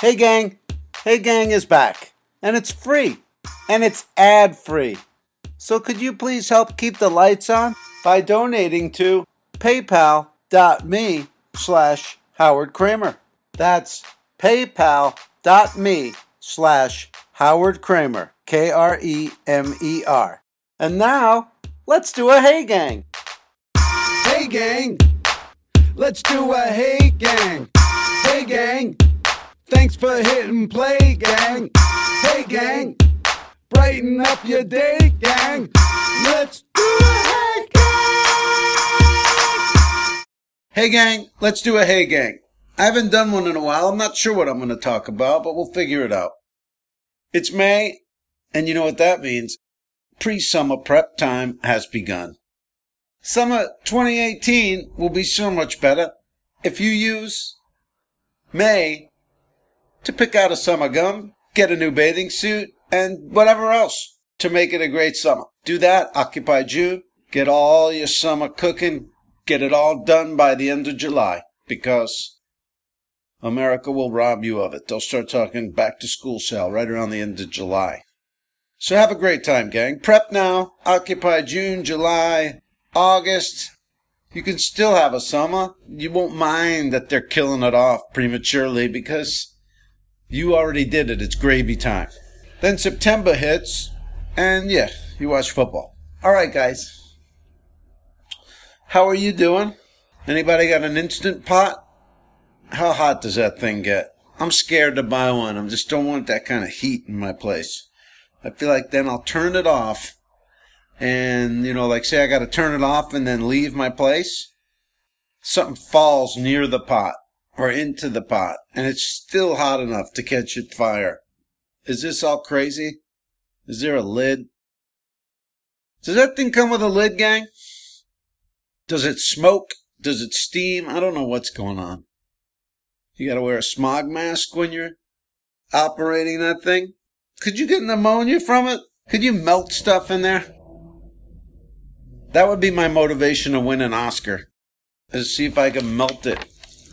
Hey gang, Hey Gang is back, and it's free, and it's ad free. So could you please help keep the lights on by donating to paypal.me slash Howard Kremer. That's paypal.me slash Howard Kremer, K R E M E R. And now, let's do a Hey Gang. Hey gang, let's do a hey gang. Hey gang, thanks for hitting play gang. Hey gang, brighten up your day gang. Let's do a hey gang. Hey gang, let's do a Hey Gang. I haven't done one in a while. I'm not sure what I'm going to talk about, but we'll figure it out. It's May, and you know what that means. Pre-summer prep time has begun. Summer 2018 will be so much better if you use May to pick out a summer gum, get a new bathing suit, and whatever else to make it a great summer. Do that, occupy June, get all your summer cooking, get it all done by the end of July, because America will rob you of it. They'll start talking back to school sale right around the end of July. So have a great time, gang. Prep now, occupy June, July, August. You can still have a summer. You won't mind that they're killing it off prematurely because you already did it. It's gravy time. Then September hits, and yeah, you watch football. All right, guys. How are you doing? Anybody got an instant pot? How hot does that thing get? I'm scared to buy one. I just don't want that kind of heat in my place. I feel like then I'll turn it off and, you know, like say I got to turn it off and then leave my place. Something falls near the pot or into the pot and it's still hot enough to catch it fire. Is this all crazy? Is there a lid? Does that thing come with a lid, gang? Does it smoke? Does it steam? I don't know what's going on. You gotta wear a smog mask when you're operating that thing? Could you get pneumonia from it? Could you melt stuff in there? That would be my motivation to win an Oscar. Is see if I can melt it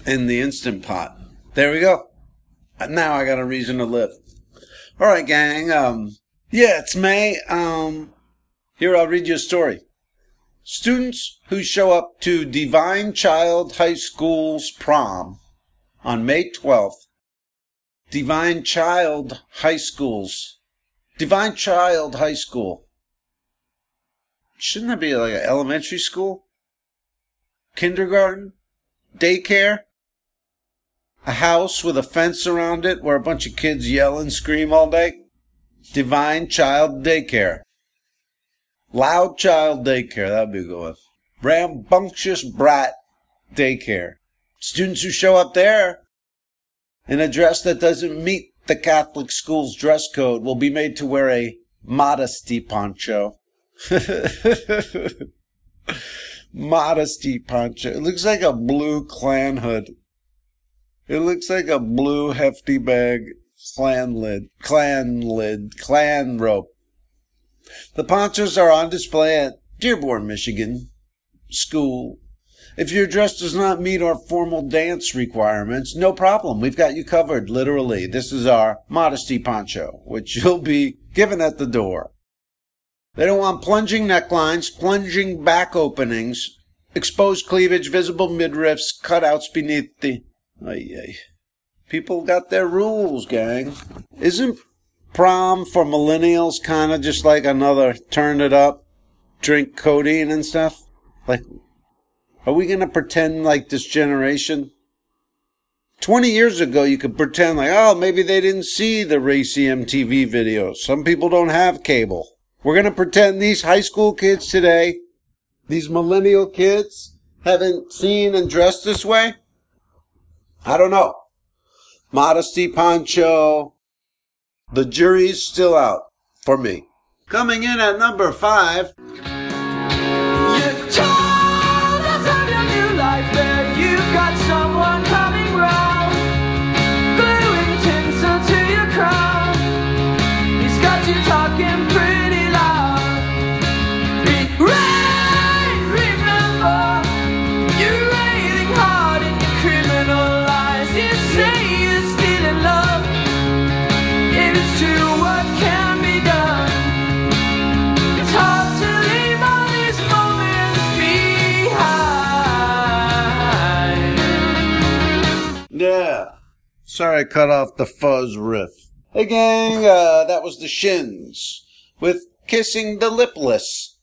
in the instant pot. There we go. Now I got a reason to live. All right, gang. Um, yeah, it's May. Um, here I'll read you a story. Students who show up to Divine Child High School's prom on May 12th, Divine Child High Schools, Divine Child High School. Shouldn't that be like an elementary school? Kindergarten? Daycare? A house with a fence around it where a bunch of kids yell and scream all day? Divine Child Daycare. Loud Child Daycare, that'd be a good one. Rambunctious Brat Daycare. Students who show up there in a dress that doesn't meet the Catholic school's dress code will be made to wear a modesty poncho. modesty poncho. It looks like a blue clan hood. It looks like a blue hefty bag clan lid, clan lid, clan rope. The ponchos are on display at Dearborn, Michigan school. If your dress does not meet our formal dance requirements, no problem. We've got you covered, literally. This is our modesty poncho, which you'll be given at the door. They don't want plunging necklines, plunging back openings, exposed cleavage, visible midriffs, cutouts beneath the. Ay, ay. People got their rules, gang. Isn't prom for millennials kind of just like another turn it up, drink codeine and stuff? Like, are we going to pretend like this generation? 20 years ago, you could pretend like, oh, maybe they didn't see the racy MTV videos. Some people don't have cable. We're going to pretend these high school kids today, these millennial kids, haven't seen and dressed this way? I don't know. Modesty poncho. The jury's still out for me. Coming in at number five. Sorry I cut off the fuzz riff. Hey gang, uh, that was the Shins with Kissing the Lipless.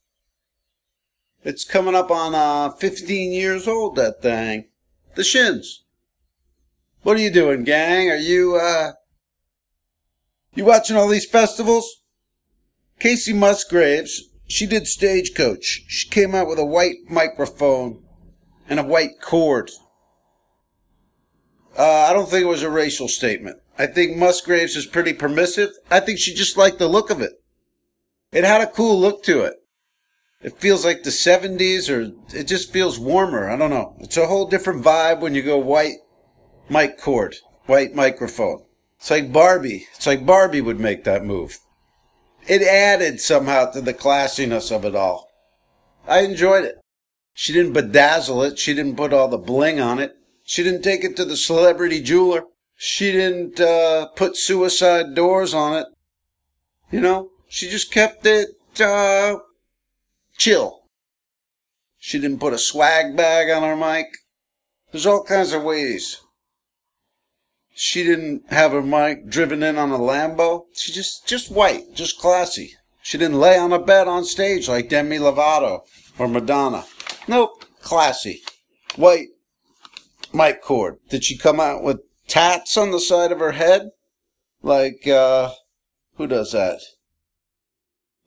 It's coming up on uh, 15 years old, that thing. The Shins. What are you doing, gang? Are you, uh, you watching all these festivals? Kacey Musgraves, she did Stagecoach. She came out with a white microphone and a white cord. Uh, I don't think it was a racial statement. I think Musgraves is pretty permissive. I think she just liked the look of it. It had a cool look to it. It feels like the 70s or it just feels warmer. I don't know. It's a whole different vibe when you go white mic cord, white microphone. It's like Barbie. It's like Barbie would make that move. It added somehow to the classiness of it all. I enjoyed it. She didn't bedazzle it. She didn't put all the bling on it. She didn't take it to the celebrity jeweler. She didn't uh, put suicide doors on it. You know, she just kept it uh, chill. She didn't put a swag bag on her mic. There's all kinds of ways. She didn't have her mic driven in on a Lambo. She just, just white, just classy. She didn't lay on a bed on stage like Demi Lovato or Madonna. Nope, classy. White mic cord. Did she come out with tats on the side of her head? Like, uh, who does that?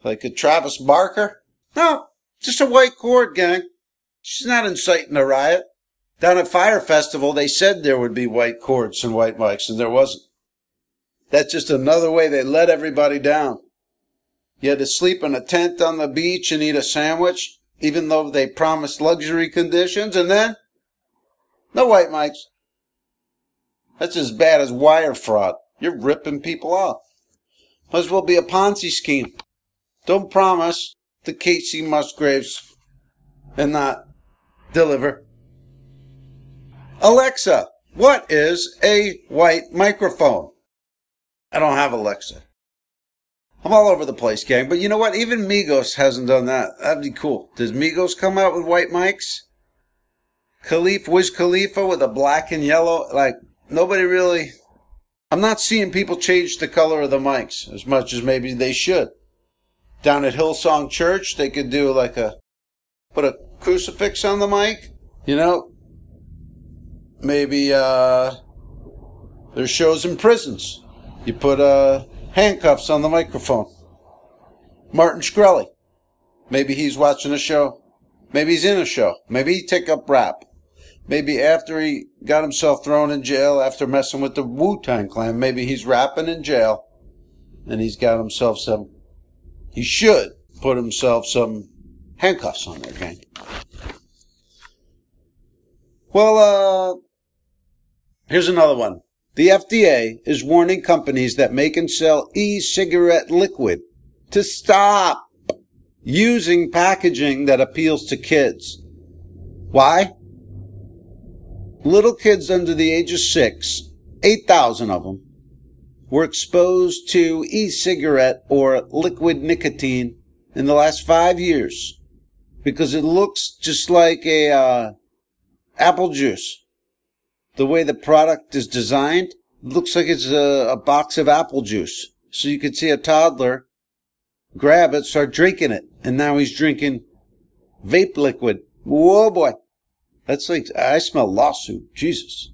Like a Travis Barker? No, just a white cord, gang. She's not inciting a riot. Down at Fyre Festival, they said there would be white cords and white mics, and there wasn't. That's just another way they let everybody down. You had to sleep in a tent on the beach and eat a sandwich, even though they promised luxury conditions, and then no white mics. That's as bad as wire fraud. You're ripping people off. Might as well be a Ponzi scheme. Don't promise the Kacey Musgraves and not deliver. Alexa, what is a white microphone? I don't have Alexa. I'm all over the place, gang. But you know what? Even Migos hasn't done that. That'd be cool. Does Migos come out with white mics? Khalif, Wiz Khalifa with a black and yellow. Like, nobody really. I'm not seeing people change the color of the mics as much as maybe they should. Down at Hillsong Church, they could do like a. Put a crucifix on the mic. You know? Maybe, uh. There's shows in prisons. You put, uh handcuffs on the microphone. Martin Shkreli. Maybe he's watching a show. Maybe he's in a show. Maybe he take up rap. Maybe after he got himself thrown in jail after messing with the Wu Tang Clan, maybe he's rapping in jail and he's got himself some. He should put himself some handcuffs on there, gang. Well, uh, here's another one. The FDA is warning companies that make and sell e-cigarette liquid to stop using packaging that appeals to kids. Why? Little kids under the age of six, 8,000 of them, were exposed to e-cigarette or liquid nicotine in the last five years because it looks just like a uh, apple juice the way the product is designed, looks like it's a, a box of apple juice. So you could see a toddler grab it, start drinking it, and now he's drinking vape liquid. Whoa, boy. That's like, I smell lawsuit. Jesus.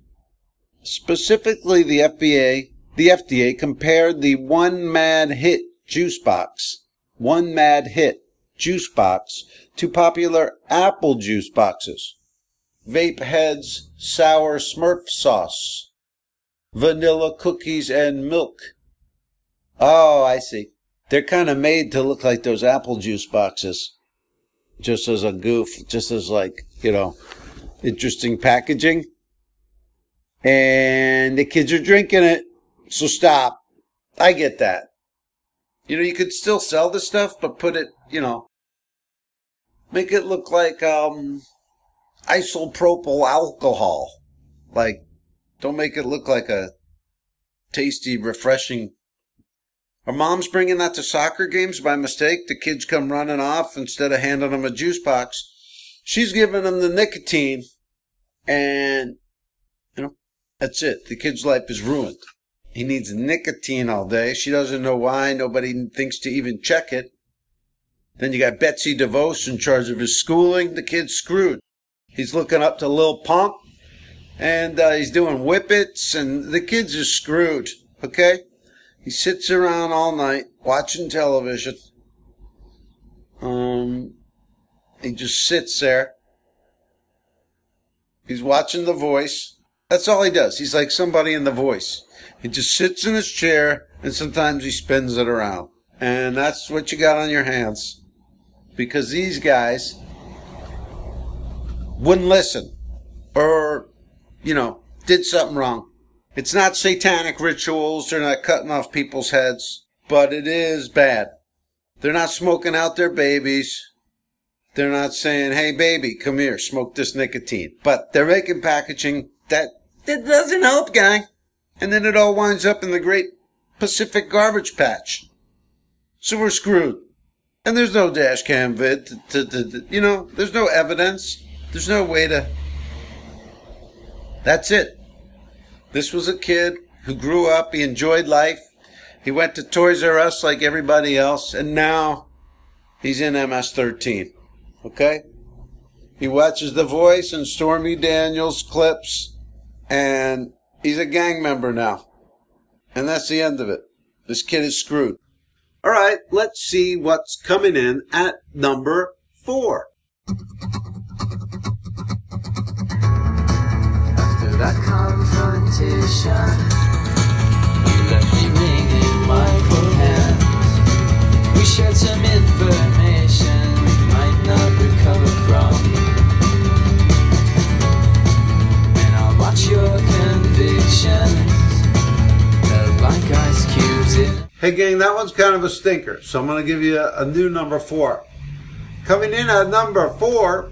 Specifically, the FDA, the FDA compared the one mad hit juice box, one mad hit juice box to popular apple juice boxes vape heads, sour smurf sauce, vanilla cookies, and milk. Oh, I see. They're kind of made to look like those apple juice boxes. Just as a goof, just as like, you know, interesting packaging. And the kids are drinking it. So stop. I get that. You know, you could still sell the stuff, but put it, you know, make it look like, um, isopropyl alcohol. Like, don't make it look like a tasty, refreshing. Our mom's bringing that to soccer games by mistake. The kids come running off instead of handing them a juice box. She's giving them the nicotine and, you know, That's it. The kid's life is ruined. He needs nicotine all day. She doesn't know why. Nobody thinks to even check it. Then you got Betsy DeVos in charge of his schooling. The kid's screwed. He's looking up to Lil Pump and uh, he's doing whippets and the kid's just screwed. Okay? He sits around all night watching television. Um, he just sits there. He's watching The Voice. That's all he does. He's like somebody in The Voice. He just sits in his chair and sometimes he spins it around. And that's what you got on your hands. Because these guys wouldn't listen or, you know, did something wrong. It's not satanic rituals. They're not cutting off people's heads, but it is bad. They're not smoking out their babies. They're not saying, hey, baby, come here, smoke this nicotine. But they're making packaging that, that doesn't help, guy. And then it all winds up in the great Pacific garbage patch. So we're screwed. And there's no dash cam vid to, to, to, you know, there's no evidence. There's no way to. That's it. This was a kid who grew up, he enjoyed life. He went to Toys R Us like everybody else, and now he's in MS 13. Okay? He watches The Voice and Stormy Daniels clips, and he's a gang member now. And that's the end of it. This kid is screwed. All right, let's see what's coming in at number four. After that confrontation, you left me my hands. We shared some Hey, gang, that one's kind of a stinker, so I'm going to give you a, a new number four. Coming in at number four,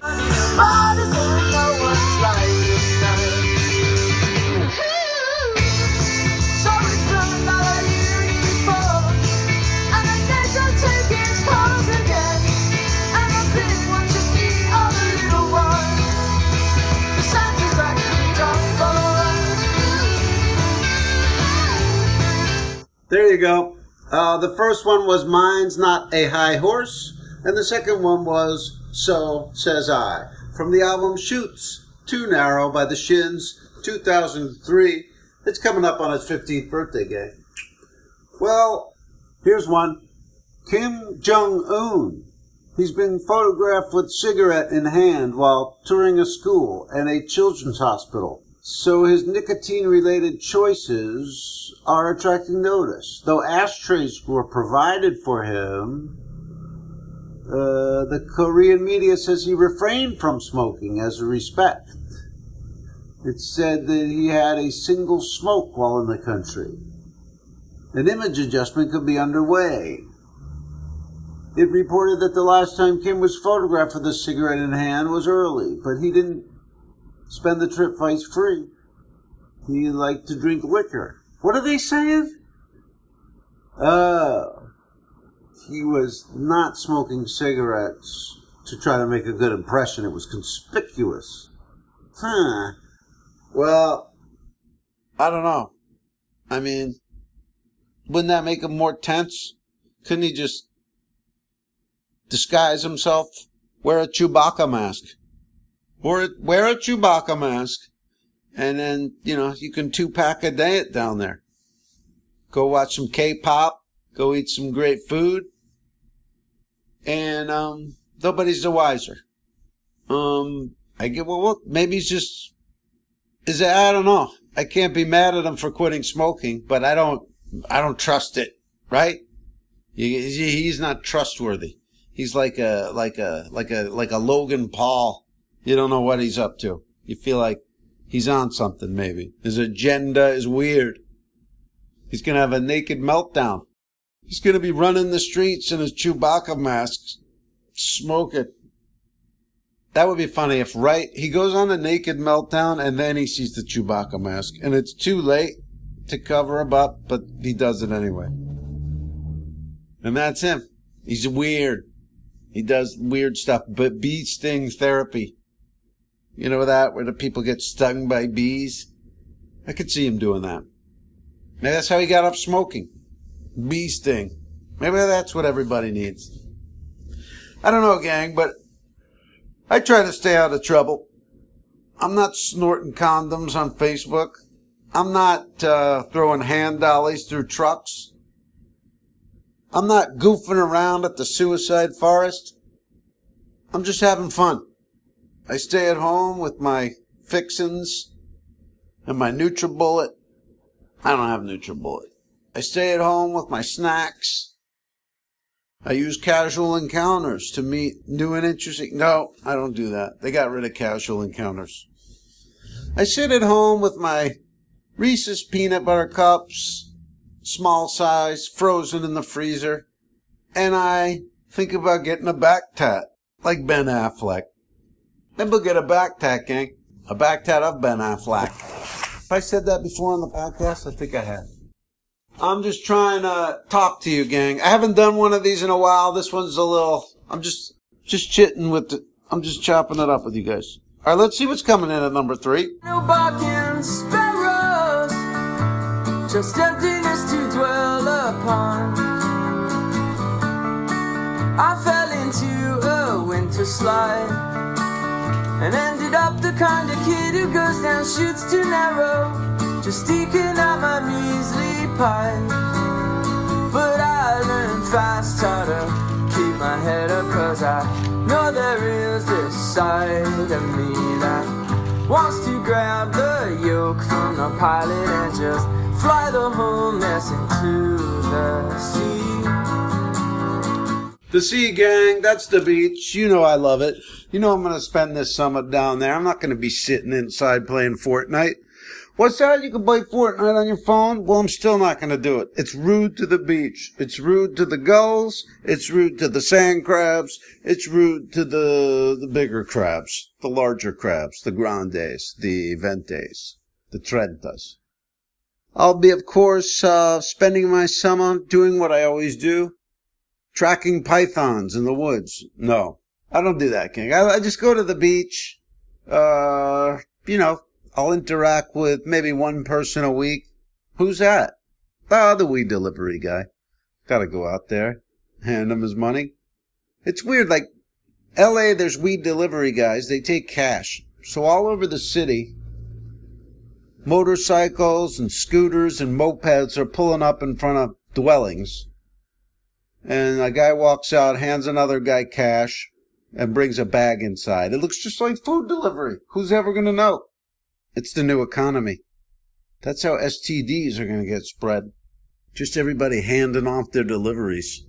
there you go. Uh, the first one was Mine's Not a High Horse, and the second one was So Says I, from the album Chutes, Too Narrow by the Shins, 2003. It's coming up on its 15th birthday, gang. Well, here's one. Kim Jong Un. He's been photographed with cigarette in hand while touring a school and a children's hospital. So his nicotine related choices are attracting notice. Though ashtrays were provided for him, uh, the Korean media says he refrained from smoking as a respect. It said that he had a single smoke while in the country. An image adjustment could be underway. It reported that the last time Kim was photographed with a cigarette in hand was early, but he didn't spend the trip vice free. He liked to drink liquor. What are they saying? Oh, he was not smoking cigarettes to try to make a good impression. It was conspicuous. Huh. Well, I don't know. I mean, wouldn't that make him more tense? Couldn't he just disguise himself? Wear a Chewbacca mask. Or wear a Chewbacca mask. And then, you know, you can two pack a day it down there. Go watch some K-pop. Go eat some great food. And, um, nobody's the wiser. Um, I get, well, well, maybe he's just, is it, I don't know. I can't be mad at him for quitting smoking, but I don't, I don't trust it, right? He- He's not trustworthy. He's like a, like a, like a, like a Logan Paul. You don't know what he's up to. You feel like he's on something, maybe. His agenda is weird. He's gonna have a naked meltdown. He's gonna be running the streets in his Chewbacca mask, smoking. That would be funny if right he goes on a naked meltdown and then he sees the Chewbacca mask and it's too late to cover him up, but he does it anyway. And that's him. He's weird. He does weird stuff, but bee sting therapy. You know that where the people get stung by bees I could see him doing that. Maybe that's how he got off smoking. Bee sting. Maybe that's what everybody needs. I don't know, gang, but I try to stay out of trouble. I'm not snorting condoms on Facebook. I'm not uh, throwing hand dollies through trucks. I'm not goofing around at the suicide forest. I'm just having fun. I stay at home with my fixins and my NutriBullet. I don't have NutriBullet. I stay at home with my snacks. I use casual encounters to meet new and interesting. No, I don't do that. They got rid of casual encounters. I sit at home with my Reese's peanut butter cups, small size, frozen in the freezer, and I think about getting a back tat, like Ben Affleck. Maybe we'll get eh? a back tat, gang. A back tat of Ben Affleck. If I said that before on the podcast, I think I have. I'm just trying to talk to you, gang. I haven't done one of these in a while. This one's a little. I'm just just chitting with the. I'm just chopping it up with you guys. All right, let's see what's coming in at number three. No barking sparrows, just emptiness to dwell upon. I fell into a winter slide and ended up the kind of kid who goes down chutes too narrow, just eking out my measly pie. But I learned fast how to keep my head up, cause I know there is this side of me that wants to grab the yoke from the pilot and just fly the whole mess into the sea. The Sea Gang, that's the beach. You know I love it. You know I'm going to spend this summer down there. I'm not going to be sitting inside playing Fortnite. What's that? You can play Fortnite on your phone? Well, I'm still not going to do it. It's rude to the beach. It's rude to the gulls. It's rude to the sand crabs. It's rude to the, the bigger crabs, the larger crabs, the grandes, the ventes, the trentas. I'll be, of course, uh, spending my summer doing what I always do. Tracking pythons in the woods. No, I don't do that, King. I, I just go to the beach. Uh, you know, I'll interact with maybe one person a week. Who's that? Ah, the weed delivery guy. Gotta go out there, hand him his money. It's weird, like, LA, there's weed delivery guys, they take cash. So all over the city, motorcycles and scooters and mopeds are pulling up in front of dwellings. And a guy walks out, hands another guy cash, and brings a bag inside. It looks just like food delivery. Who's ever gonna know? It's the new economy. That's how STDs are going to get spread. Just everybody handing off their deliveries.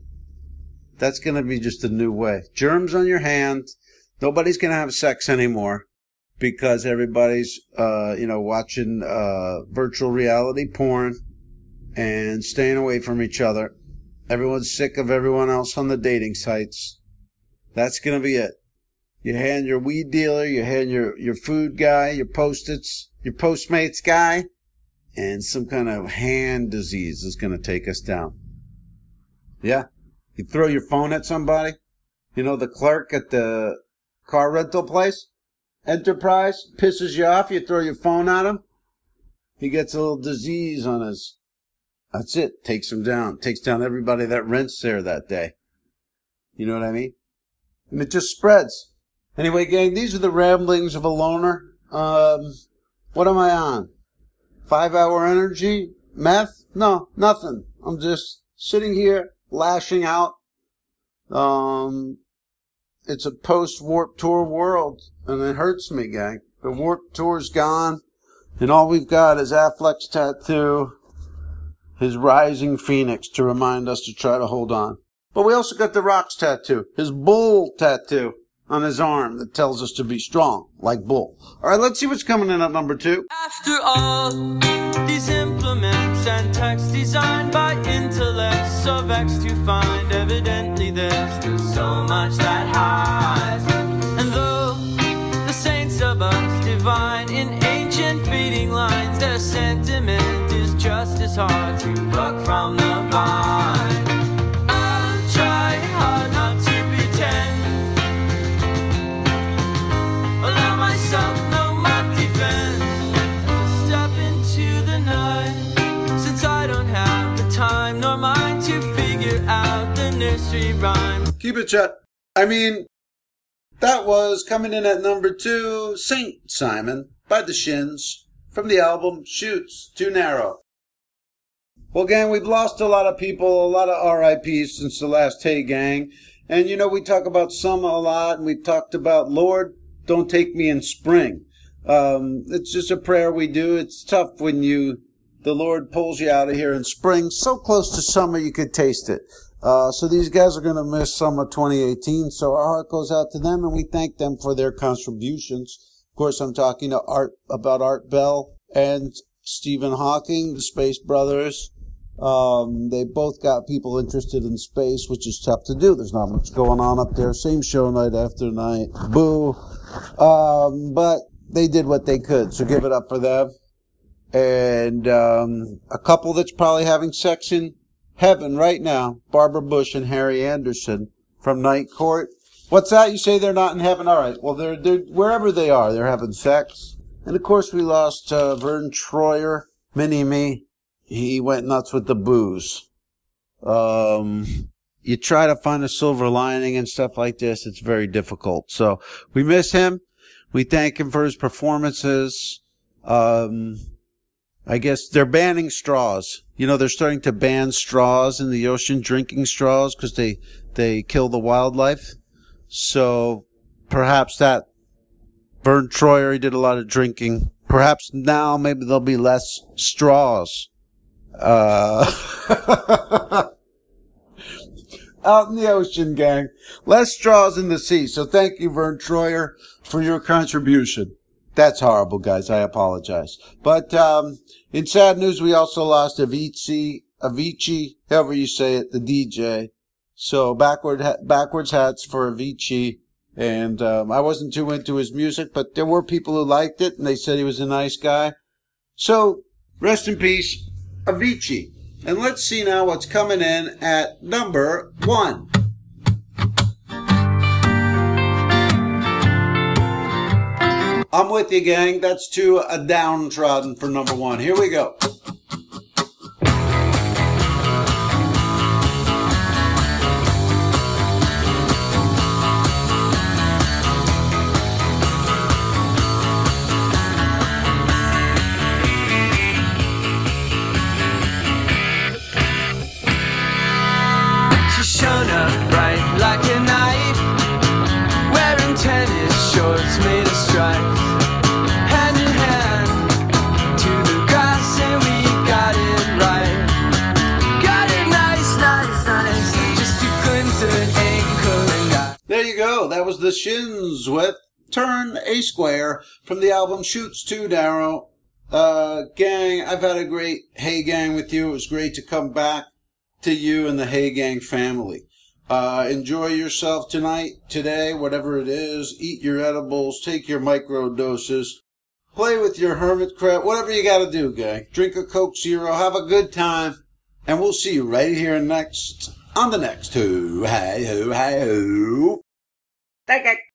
That's going to be just a new way. Germs on your hand. Nobody's going to have sex anymore because everybody's, uh, you know, watching, uh, virtual reality porn and staying away from each other. Everyone's sick of everyone else on the dating sites. That's going to be it. You hand your weed dealer, you hand your, your food guy, your post-its, your Postmates guy, and some kind of hand disease is going to take us down. Yeah. You throw your phone at somebody. You know, the clerk at the car rental place, Enterprise, pisses you off. You throw your phone at him. He gets a little disease on his. That's it. Takes them down. Takes down everybody that rents there that day. You know what I mean? And it just spreads. Anyway, gang, these are the ramblings of a loner. Um, what am I on? Five hour energy? Meth? No, nothing. I'm just sitting here lashing out. Um, it's a post warp tour world and it hurts me, gang. The warp tour's gone and all we've got is Affleck's tattoo, his rising phoenix to remind us to try to hold on. But we also got the Rock's tattoo, his bull tattoo on his arm that tells us to be strong, like Bull. All right, let's see what's coming in at number two. After all, these implements and text designed by intellects of X to find, evidently there's so much that hides. And though the saints of us divine in ancient fading lines, their sentiment it's hard to look from the blind. I'll try hard not to pretend. Allow myself no mad defense. Step into the night, since I don't have the time nor mind to figure out the nursery rhyme. Keep it shut. I mean, that was coming in at number two, Saint Simon by the Shins from the album Chutes Too Narrow. Well, gang, we've lost a lot of people, a lot of RIPs since the last Hey Gang. And you know, we talk about summer a lot, and we've talked about Lord, don't take me in spring. Um, it's just a prayer we do. It's tough when you, the Lord pulls you out of here in spring, so close to summer you could taste it. Uh, so these guys are going to miss summer 2018. So our heart goes out to them, and we thank them for their contributions. Of course, I'm talking to Art about Art Bell and Stephen Hawking, the Space Brothers. Um, they both got people interested in space, which is tough to do. There's not much going on up there. Same show night after night. Boo. Um, but they did what they could, so give it up for them. And um, a couple that's probably having sex in heaven right now, Barbara Bush and Harry Anderson from Night Court. What's that? You say they're not in heaven? All right. Well, they're, they're wherever they are, they're having sex. And of course, we lost uh, Vern Troyer, Mini Me. He went nuts with the booze. Um, you try to find a silver lining and stuff like this. It's very difficult. So we miss him. We thank him for his performances. Um, I guess they're banning straws. You know, they're starting to ban straws in the ocean, drinking straws, because they, they kill the wildlife. So perhaps that Vern Troyer, he did a lot of drinking. Perhaps now maybe there'll be less straws. Uh, out in the ocean, gang. Less straws in the sea. So thank you, Vern Troyer, for your contribution. That's horrible, guys. I apologize. But um, in sad news, we also lost Avicii, Avicii, however you say it, the DJ. So backward, backwards hats for Avicii. And um, I wasn't too into his music, but there were people who liked it, and they said he was a nice guy. So rest in peace, Avicii. And let's see now what's coming in at number one. I'm with you, gang. That's to a uh, downtrodden for number one. Here we go. There you go. That was the Shins with Turn A Square from the album Chutes Too Narrow. Uh, gang, I've had a great Hey Gang with you. It was great to come back to you and the Hey Gang family. Uh, enjoy yourself tonight, today, whatever it is. Eat your edibles, take your micro doses, play with your hermit crab, whatever you gotta do, gang. Drink a Coke Zero, have a good time, and we'll see you right here next, on the next Who, Hey, Who, Hey, Who. Take it.